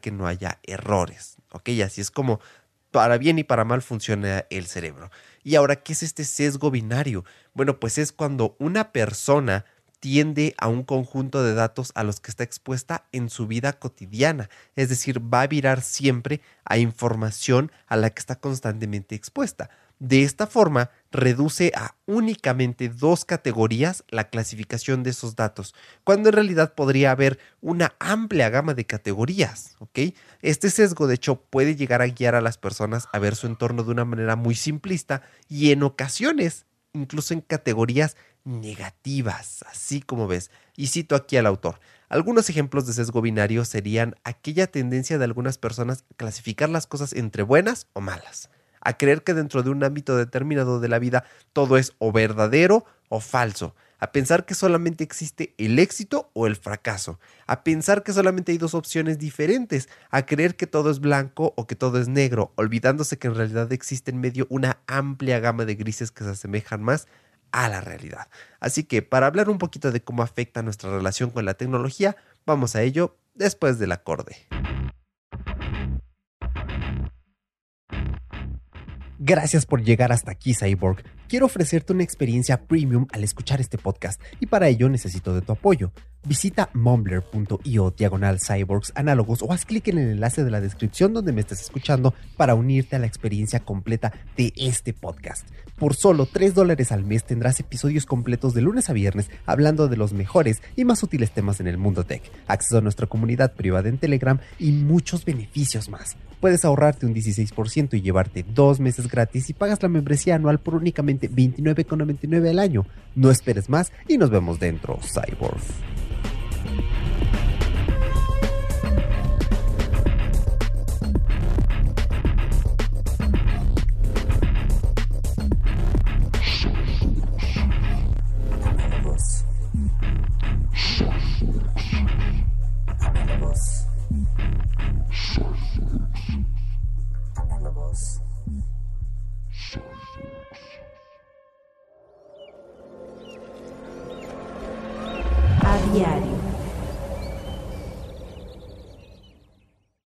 que no haya errores. ¿Ok? Así es como para bien y para mal funciona el cerebro. Y ahora, ¿qué es este sesgo binario? Bueno, pues es cuando una persona tiende a un conjunto de datos a los que está expuesta en su vida cotidiana. Es decir, va a virar siempre a información a la que está constantemente expuesta. De esta forma, reduce a únicamente dos categorías la clasificación de esos datos, cuando en realidad podría haber una amplia gama de categorías. Este sesgo, de hecho, puede llegar a guiar a las personas a ver su entorno de una manera muy simplista y en ocasiones incluso en categorías negativas, así como ves. Y cito aquí al autor. Algunos ejemplos de sesgo binario serían aquella tendencia de algunas personas a clasificar las cosas entre buenas o malas a creer que dentro de un ámbito determinado de la vida todo es o verdadero o falso, a pensar que solamente existe el éxito o el fracaso, a pensar que solamente hay dos opciones diferentes, a creer que todo es blanco o que todo es negro, olvidándose que en realidad existe en medio una amplia gama de grises que se asemejan más a la realidad. Así que para hablar un poquito de cómo afecta nuestra relación con la tecnología, vamos a ello después del acorde. Gracias por llegar hasta aquí, Cyborg. Quiero ofrecerte una experiencia premium al escuchar este podcast y para ello necesito de tu apoyo. Visita mumbler.io diagonal cyborgs análogos o haz clic en el enlace de la descripción donde me estés escuchando para unirte a la experiencia completa de este podcast. Por solo 3 dólares al mes tendrás episodios completos de lunes a viernes hablando de los mejores y más útiles temas en el mundo tech, acceso a nuestra comunidad privada en Telegram y muchos beneficios más puedes ahorrarte un 16% y llevarte dos meses gratis y pagas la membresía anual por únicamente $29,99 al año. No esperes más y nos vemos dentro, Cyborg. a diario.